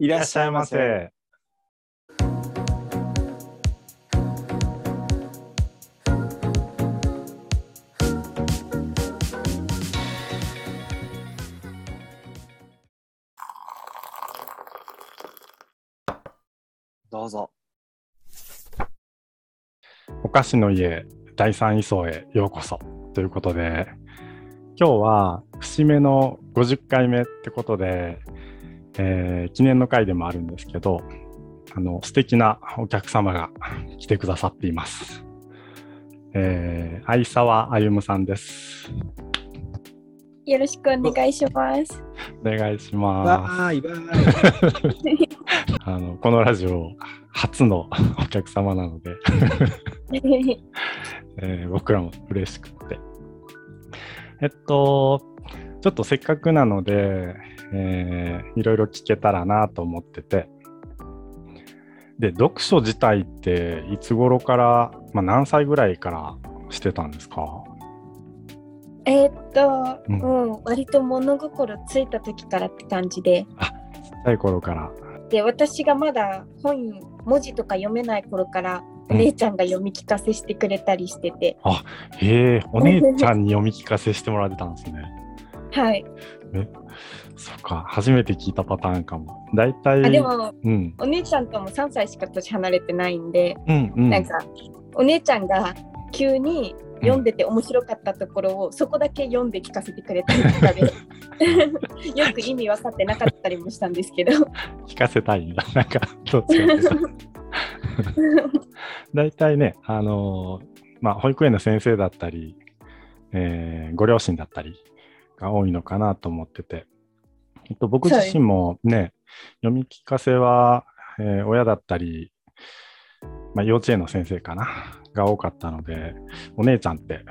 いらっしゃいませ。どうぞ。お菓子の家第三位相へようこそということで今日は節目の50回目ってことで、えー記念の回でもあるんですけどあの素敵なお客様が来てくださっています。えー、相沢歩さんです。よろしくお願いします。お願いしま。す。あのこのラジオ初のお客様なので、えー僕らも嬉しくって。えっと、ちょっとせっかくなので、えーいろいろ聞けたらなと思ってて、で、読書自体っていつ頃から、まあ、何歳ぐらいからしてたんですか？えーっと、ううんん、割と物心ついた時からって感じで、ちっちゃい頃から。で、私がまだ本、文字とか読めない頃から、おうん。姉ちゃんが読み聞かせしてくれたりしてて、へえ、お姉ちゃんに読み聞かせしてもらってたんですね。はい。そっか、初めて聞いたパターンかも。大体、あでも、うん、お姉ちゃんとも3歳しか年離れてないんで、うん、うん。なんか、お姉ちゃんが急に読んでて面白かったところを、そこだけ読んで聞かせてくれたりとかで、よく意味分かってなかったりもしたんですけど、聞かせたいんだ。なんか、どっちか 大体ね、あのーまあ、保育園の先生だったり、えーご両親だったりが多いのかなと思ってて、えっと、僕自身もね、読み聞かせは、えー親だったり、まあ、幼稚園の先生かな、が多かったので、お姉ちゃんって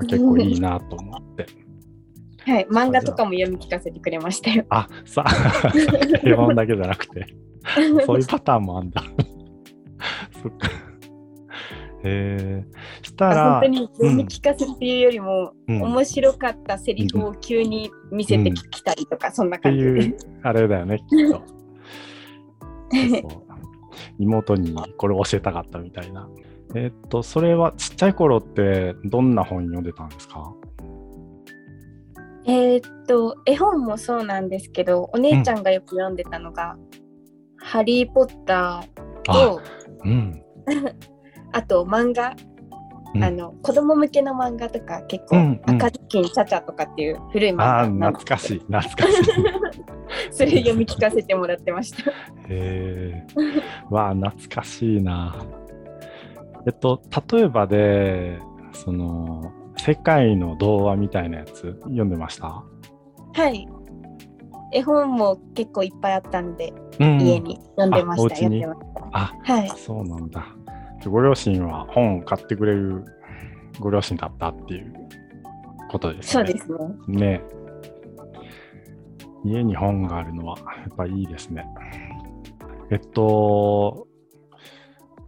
結構いいなと思って。はい、漫画とかも読み聞かせてくれましたよ。あ、さ、平凡だけじゃなくて、そういうパターンもあんだ。そっか。えー、したあら、本当に読み聞かせっていうよりも、うん、っ面白かったセリフを急に見せてきたりとか、そんなて感じで。いう、あれだよね、きっと。妹にこれ教えたかったみたいな。えーっと、それはちっちゃい頃ってどんな本読んでたんですか？えーっと絵本もそうなんですけどお姉ちゃんがよく読んでたのが「ハリー・ポッターと」うん。あと漫画、うんあの子供向けの漫画とか結構うんうん「赤ずきんちゃちゃ」とかっていう古い漫ああ、画なん懐かしい、懐かしい。それ読み聞かせてもらってました。へえ。わあ、懐かしいな。えっと、例えばで、その、世界の童話みたいなやつ読んでました？はい絵本も結構いっぱいあったんで、うん家。に読んでましたあお家に？あ、たはいそうなんだ。ご両親は本を買ってくれるご両親だったっていうことですね。そうですねね。家に本があるのはやっぱいいですね。えっと、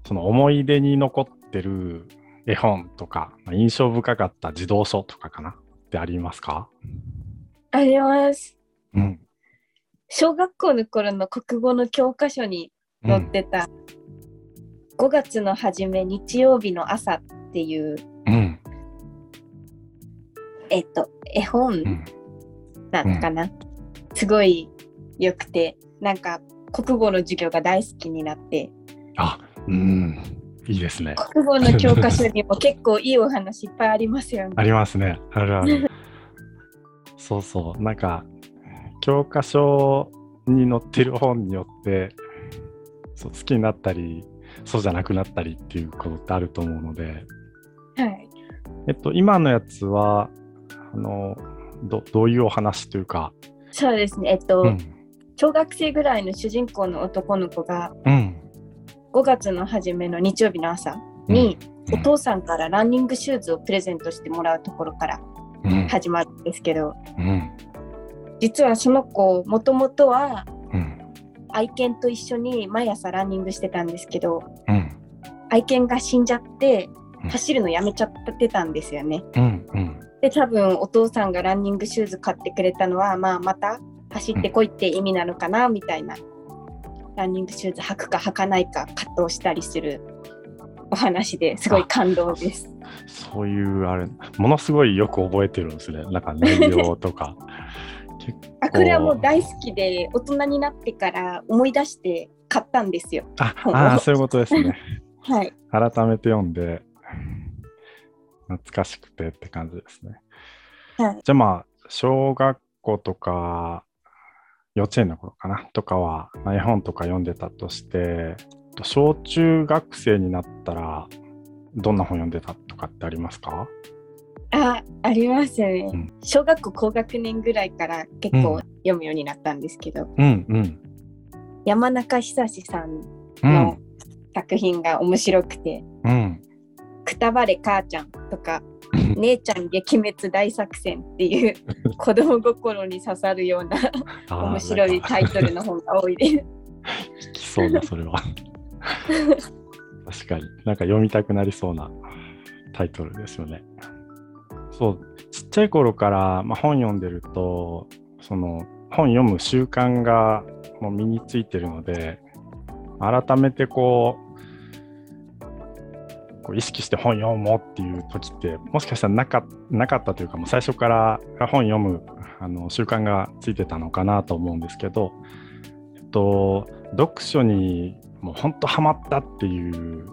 その思い出に残ってる絵本とか、まあ印象深かった児童書とかかな？ってありますか？ありますうん。小学校の頃の国語の教科書に載ってた、5月の初め日曜日の朝っていう、うん。えっと、絵本うん。なのかな、すごい良くて、なんか国語の授業が大好きになって、あ、うん。いいですね。国語の教科書にも結構いいお話いっぱいありますよね。ありますね。あるある。そうそう。なんか、教科書に載ってる本によって、そう好きになったり、そうじゃなくなったりっていうことってあると思うので、はい。えっと、今のやつは、あの、どどういうお話というか、そうですね。えっと、うん。小学生ぐらいの主人公の男の子がうん。5月の初めの日曜日の朝に、お父さんからランニングシューズをプレゼントしてもらうところからうん、始まるんですけど、うん。実はその子もともとはうん。愛犬と一緒に毎朝ランニングしてたんですけどうん。愛犬が死んじゃってうん走るのやめちゃってたんですよね。うん。うん。で多分お父さんがランニングシューズ買ってくれたのは、まあ、また走ってこいって意味なのかなみたいなランニングシューズ履くか履かないか葛藤したりするお話ですごい感動です。そういう、あれ、ものすごいよく覚えてるんですね。なんか内容とか。結あこれはもう大好きで大人になってから思い出して買ったんですよ。ああー、そういうことですね。はい。改めて読んで、懐かしくてって感じですね。はい、じゃあまあ、小学校とか、幼稚園の頃かな？とかは、まあ絵本とか読んでたとして、小中学生になったら、どんな本読んでたとかってありますか？あありますね、うん小学校高学年ぐらいから結構うん読むようになったんですけど、うんうん。山中久志さんうのん。作品が面白くてうん。「くたばれ母ちゃん」とか「姉ちゃん撃滅大作戦」っていう 子供心に刺さるような面白いタイトルの本が多いです。好きそうだ、それは。確かに。なんか読みたくなりそうなタイトルですよね。そう、ちっちゃい頃から、まあ、本読んでると、その本読む習慣がもう身についてるので、改めてこう、こう意識して本読もうっていう時って、もしかしたらなかなかったというか、もう最初から本読むあの習慣がついてたのかなと思うんですけど、えっと、読書にもう本当ハマったっていう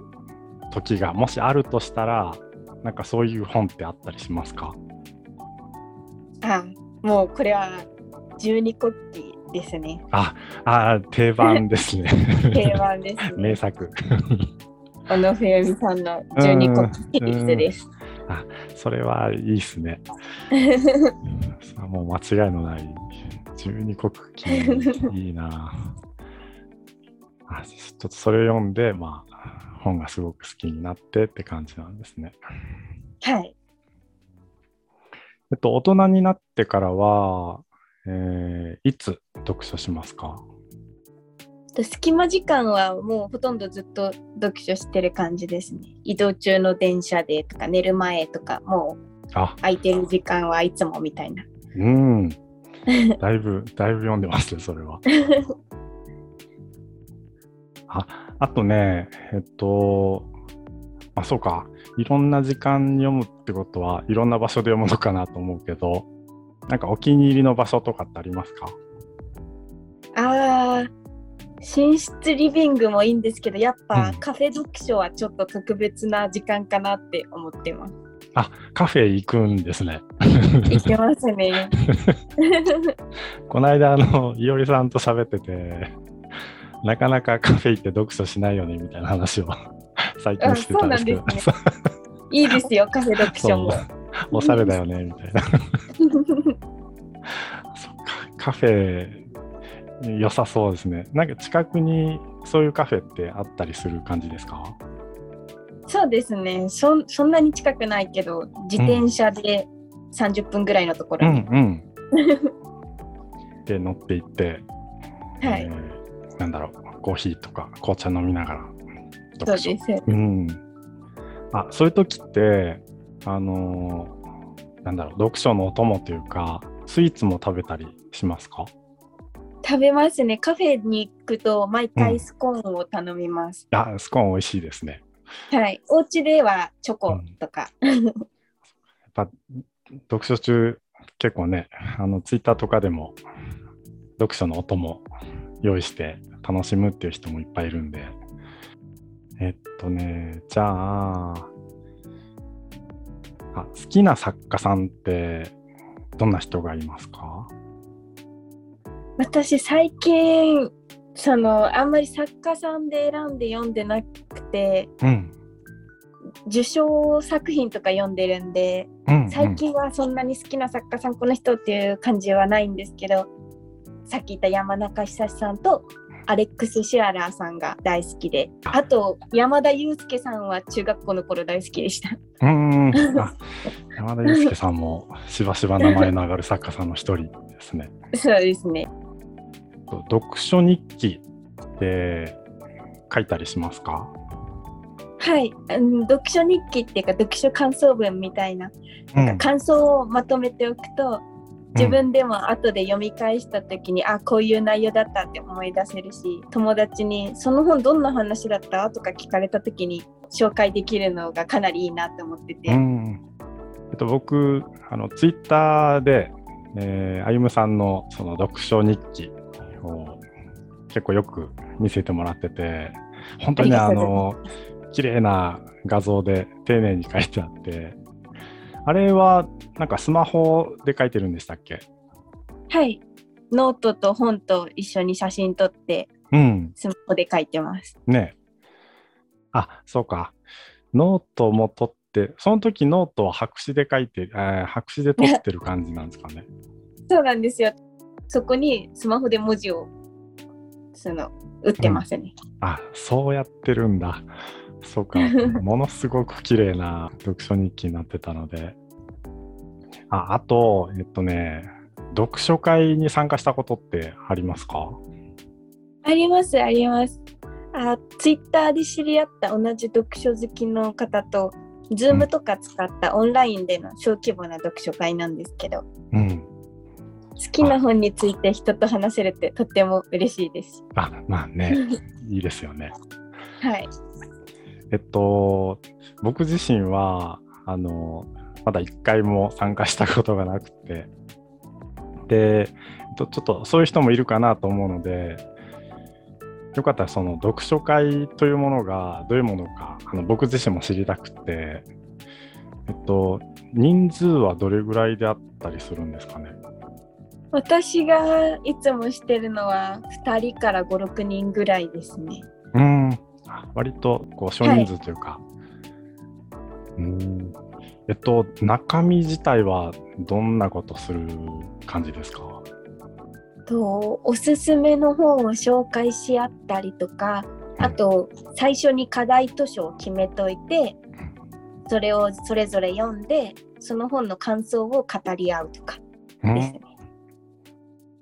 時がもしあるとしたらなんかそういう本ってあったりしますか？あもうこれは十二国旗ですね。ああ定番ですね。定番ですね。名作。小野冬美さんの十二国旗シリーズです。それはいいっすね。さあもう間違いのない十二国旗いいな。あちょっとそれを読んでまあ本がすごく好きになってって感じなんですねはい。えっと、大人になってからは、えーいつ読書しますか？と隙間時間はもうほとんどずっと読書してる感じですね。移動中の電車でとか寝る前とかもうあ、空いてる時間はいつもみたいな。うん。だいぶ、だいぶ読んでますね、それは。あ、あとね、えっと、あ、そうか。いろんな時間に読むってことは、いろんな場所で読むのかなと思うけど、なんかお気に入りの場所とかってありますか？あー寝室リビングもいいんですけどやっぱうんカフェ読書はちょっと特別な時間かなって思ってます。あ、カフェ行くんですね。行けますね。この間、あの、いおりさんと喋ってて、なかなかカフェ行って読書しないよねみたいな話を 最近してたんですけど、あそうなんいいですよカフェ読書も。おしゃれだよねみたいな。そっか、カフェ良さそうですね。なんか近くにそういうカフェってあったりする感じですか？そうですねそんそんなに近くないけど自転車で30分ぐらいのとこうろに、んうん。で、乗って行って、はい、えーなんだろう、コーヒーとか紅茶飲みながらそうです。うん。あ、そういう時って、あのーなんだろう、読書のお供というか、スイーツも食べたりしますか？食べますねカフェに行くと毎うん回スコーンを頼みます。あ、スコーン美味しいですね。はい、お家ではチョコとか。やっぱ、読書中、結構ね、あの、ツイッターとかでも、読書のお供用意して楽しむっていう人もいっぱいいるんで、えっとね、じゃあ、あ好きな作家さんってどんな人がいますか？私最近そのあんまり作家さんで選んで読んでなくてうん。受賞作品とか読んでるんでうん、うん。最近はそんなに好きな作家さんこの人っていう感じはないんですけどさっき言った山中久志さんとアレックス・シュアラーさんが大好きであと山田裕介さんは中学校の頃大好きでした。うん。山田裕介さんもしばしば名前の上がる作家さんの一人ですね。そうですね。と読書日記って書いたりしますか？はい、うん、読書日記っていうか読書感想文みたいななんか感想をまとめておくと自分でも後で読み返した時に、あこういう内容だったって思い出せるし友達に「その本どんな話だった?」とか聞かれた時に紹介できるのがかなりいいなと思ってて。うんえっと、僕あのツイッターで、えー、あゆむさんのその読書日記を結構よく見せてもらってて本当にねあの綺麗な画像で丁寧に書いてあってあれはなんかスマホで書いてるんでしたっけ？はい。ノートと本と一緒に写真撮ってうんスマホで書いてます。ねあそうかノートも取ってその時ノートは白紙で書いて、えー白紙で取ってる感じなんですかね そうなんですよ。そこにスマホで文字をその打ってますね。あそうやってるんだ。そうか、ものすごく綺麗な読書日記になってたので。ああと、えっとね、読書会に参加したことってありますか？ありますあります。あツイッターで知り合った同じ読書好きの方と、ズームとか使ったオンラインでの小規模な読書会なんですけど、うん。好きな本について人と話せるってとっても嬉しいです。あ、まあね、いいですよね。はい。えっと、僕自身は、あの、まだ一回も参加したことがなくて、で、えっとちょっとそういう人もいるかなと思うので、よかったらその読書会というものがどういうものかあの僕自身も知りたくて、えっと、人数はどれぐらいであったりするんですかね？私がいつもしてるのは2人から5、6人ぐらいですね。うん、あ割とこう少人数というか、うん、えっと、中身自体はどんなことする感じですか？とおすすめの本を紹介し合ったりとか、あと最初に課題図書を決めといて、それをそれぞれ読んで、その本の感想を語り合うとかうん。ですね。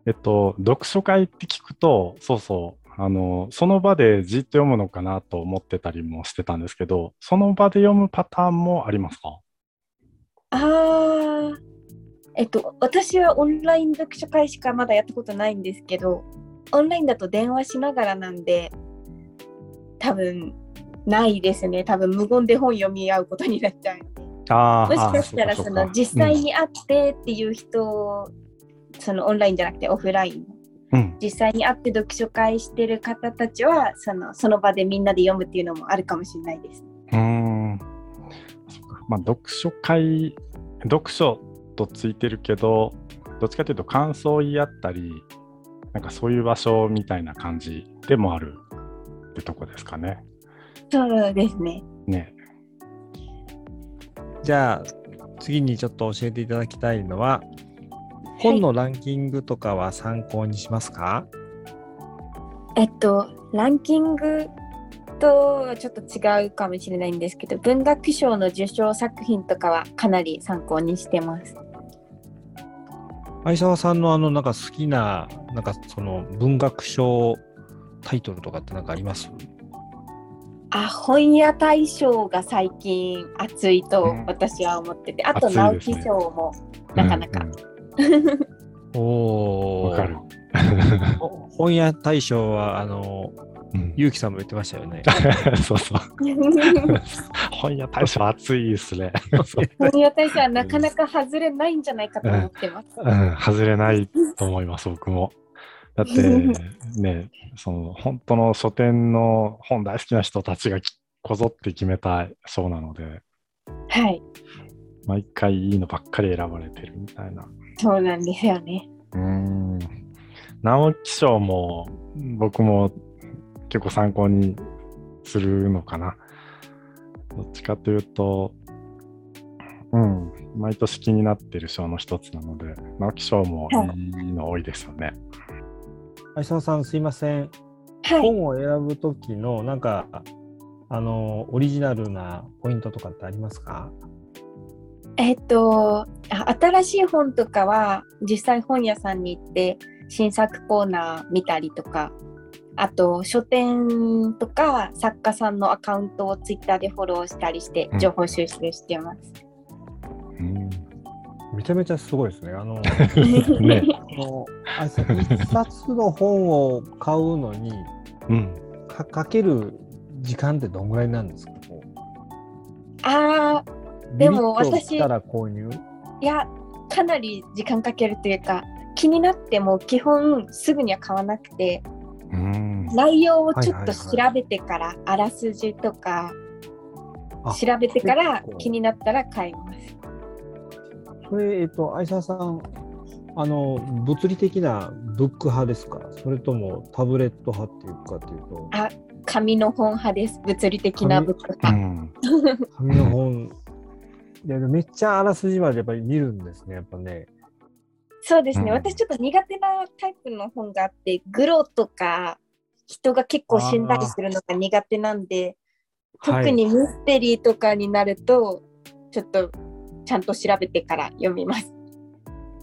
えっと、読書会って聞くと、そうそう、あの、その場でじっと読むのかなと思ってたりもしてたんですけど、その場で読むパターンもありますか？あーえっと、私はオンライン読書会しかまだやったことないんですけど、オンラインだと電話しながらなんで、多分ないですね。多分無言で本読み合うことになっちゃう。あーもしかしたらその実際、に会ってっていう人、そのオンラインじゃなくてオフライン、うんうん実際に会って読書会してる方たちはそのその場でみんなで読むっていうのもあるかもしれないです。まあ、読書会、読書とついてるけど、どっちかというと感想を言い合ったり、なんかそういう場所みたいな感じでもあるってとこですかね。そうですね。ね。じゃあ次にちょっと教えていただきたいのは本のランキングとかは参考にしますか、えっと、ランキングとはちょっと違うかもしれないんですけど、文学賞の受賞作品とかはかなり参考にしてます。相沢さんのあのなんか好きななんかその文学賞タイトルとかって何かあります？あ、本屋大賞が最近熱いとうん私は思ってて、あと熱い直木賞もなかなか。うん おおかる。ほ 本屋大賞はあのうんゆうきさんも言ってましたよね。そうそう。本屋大賞熱いですね。本屋大賞はなかなか外れないんじゃないかと思ってます。うん、外れないと思います、僕も。だって、ね、その本当の書店の本大好きな人たちがきこぞって決めた賞なので、はい、毎回いいのばっかり選ばれてるみたいな。そうなんですよね。うん。直木賞も僕も結構参考にするのかな。どっちかというと、うん、毎年気になってる賞の一つなので、直木賞もいいの多いですよね。相沢さんすいません。はい。本を選ぶときのなんかあのオリジナルなポイントとかってありますか？えっと、あ新しい本とかは実際本屋さんに行って新作コーナー見たりとか、あと書店とか作家さんのアカウントをツイッターでフォローしたりしてうん情報収集してます。うんうめちゃめちゃすごいですね。あの、ね。もうあ一冊の本を買うのにうん。かかける時間ってどんぐらいなんですか？こああ、うでも私来たら購入？いや、かなり時間かけるというか、気になっても基本すぐには買わなくて、うん。内容をちょっと調はいはいはべてから、あらすじとかあ調べてから気になったら買います。それ、えっと、愛沢さん、あの、物理的なブック派ですか？それともタブレット派っていうかというと、あ、紙の本派です。物理的なブックう派。ん。紙の本、いや、めっちゃあらすじまでやっぱり見るんですね、やっぱね。そうですね、うん私ちょっと苦手なタイプの本があって、グロとか人が結構死んだりするのが苦手なんで、はい特にミステリーとかになると、ちょっとちゃんと調べてから読みます。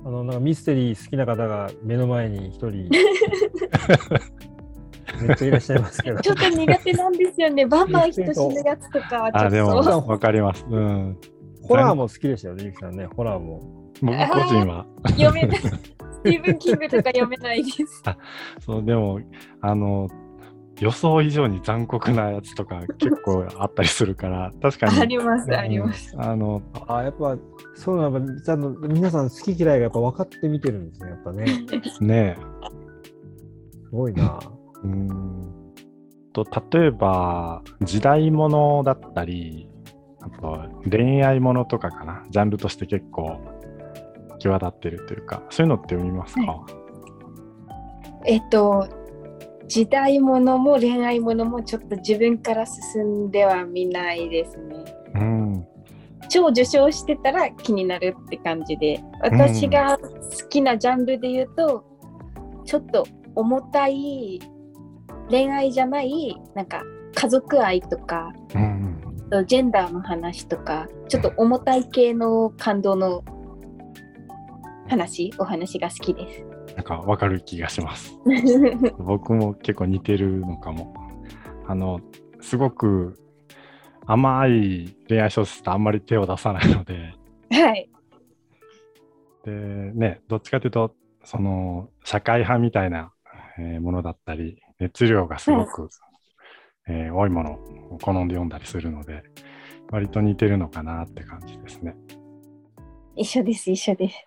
あの、なんかミステリー好きな方が目の前に一人、めっちゃいらっしゃいますけど。ちょっと苦手なんですよね。バンバン人死ぬやつとかはちょあ、っでも、と。わかります。うん。ホラーも好きでしたよね、ゆきさんね、ホラーも。僕個人は、読めない。スティーブン・キングとか読めないです。そう、でも、あの、予想以上に残酷なやつとか結構あったりするから、確かに。あります、あります。あの、あやっぱ、そうなの、やっぱちゃんと皆さん好き嫌いがやっぱ分かって見てるんですね、やっぱね。ねすごいな。うーんと例えば時代物だったりあと恋愛物とかかなジャンルとして結構際立ってるというかそういうのって読みますか、えっと、時代物も恋愛物もちょっと自分から進んでは見ないですね。うん超受賞してたら気になるって感じで私が好きなジャンルで言うと、ちょっと重たい恋愛じゃないなんか家族愛とかうんジェンダーの話とかちょっと重たい系の感動の話お話が好きです。なんかわかる気がします 僕も結構似てるのかもあのすごく甘い恋愛小説とあんまり手を出さないのではい。でね、どっちかというと、その社会派みたいな、えーものだったり、熱量がすごく、えー多いものを好んで読んだりするので、割と似てるのかなって感じですね。一緒です、一緒です。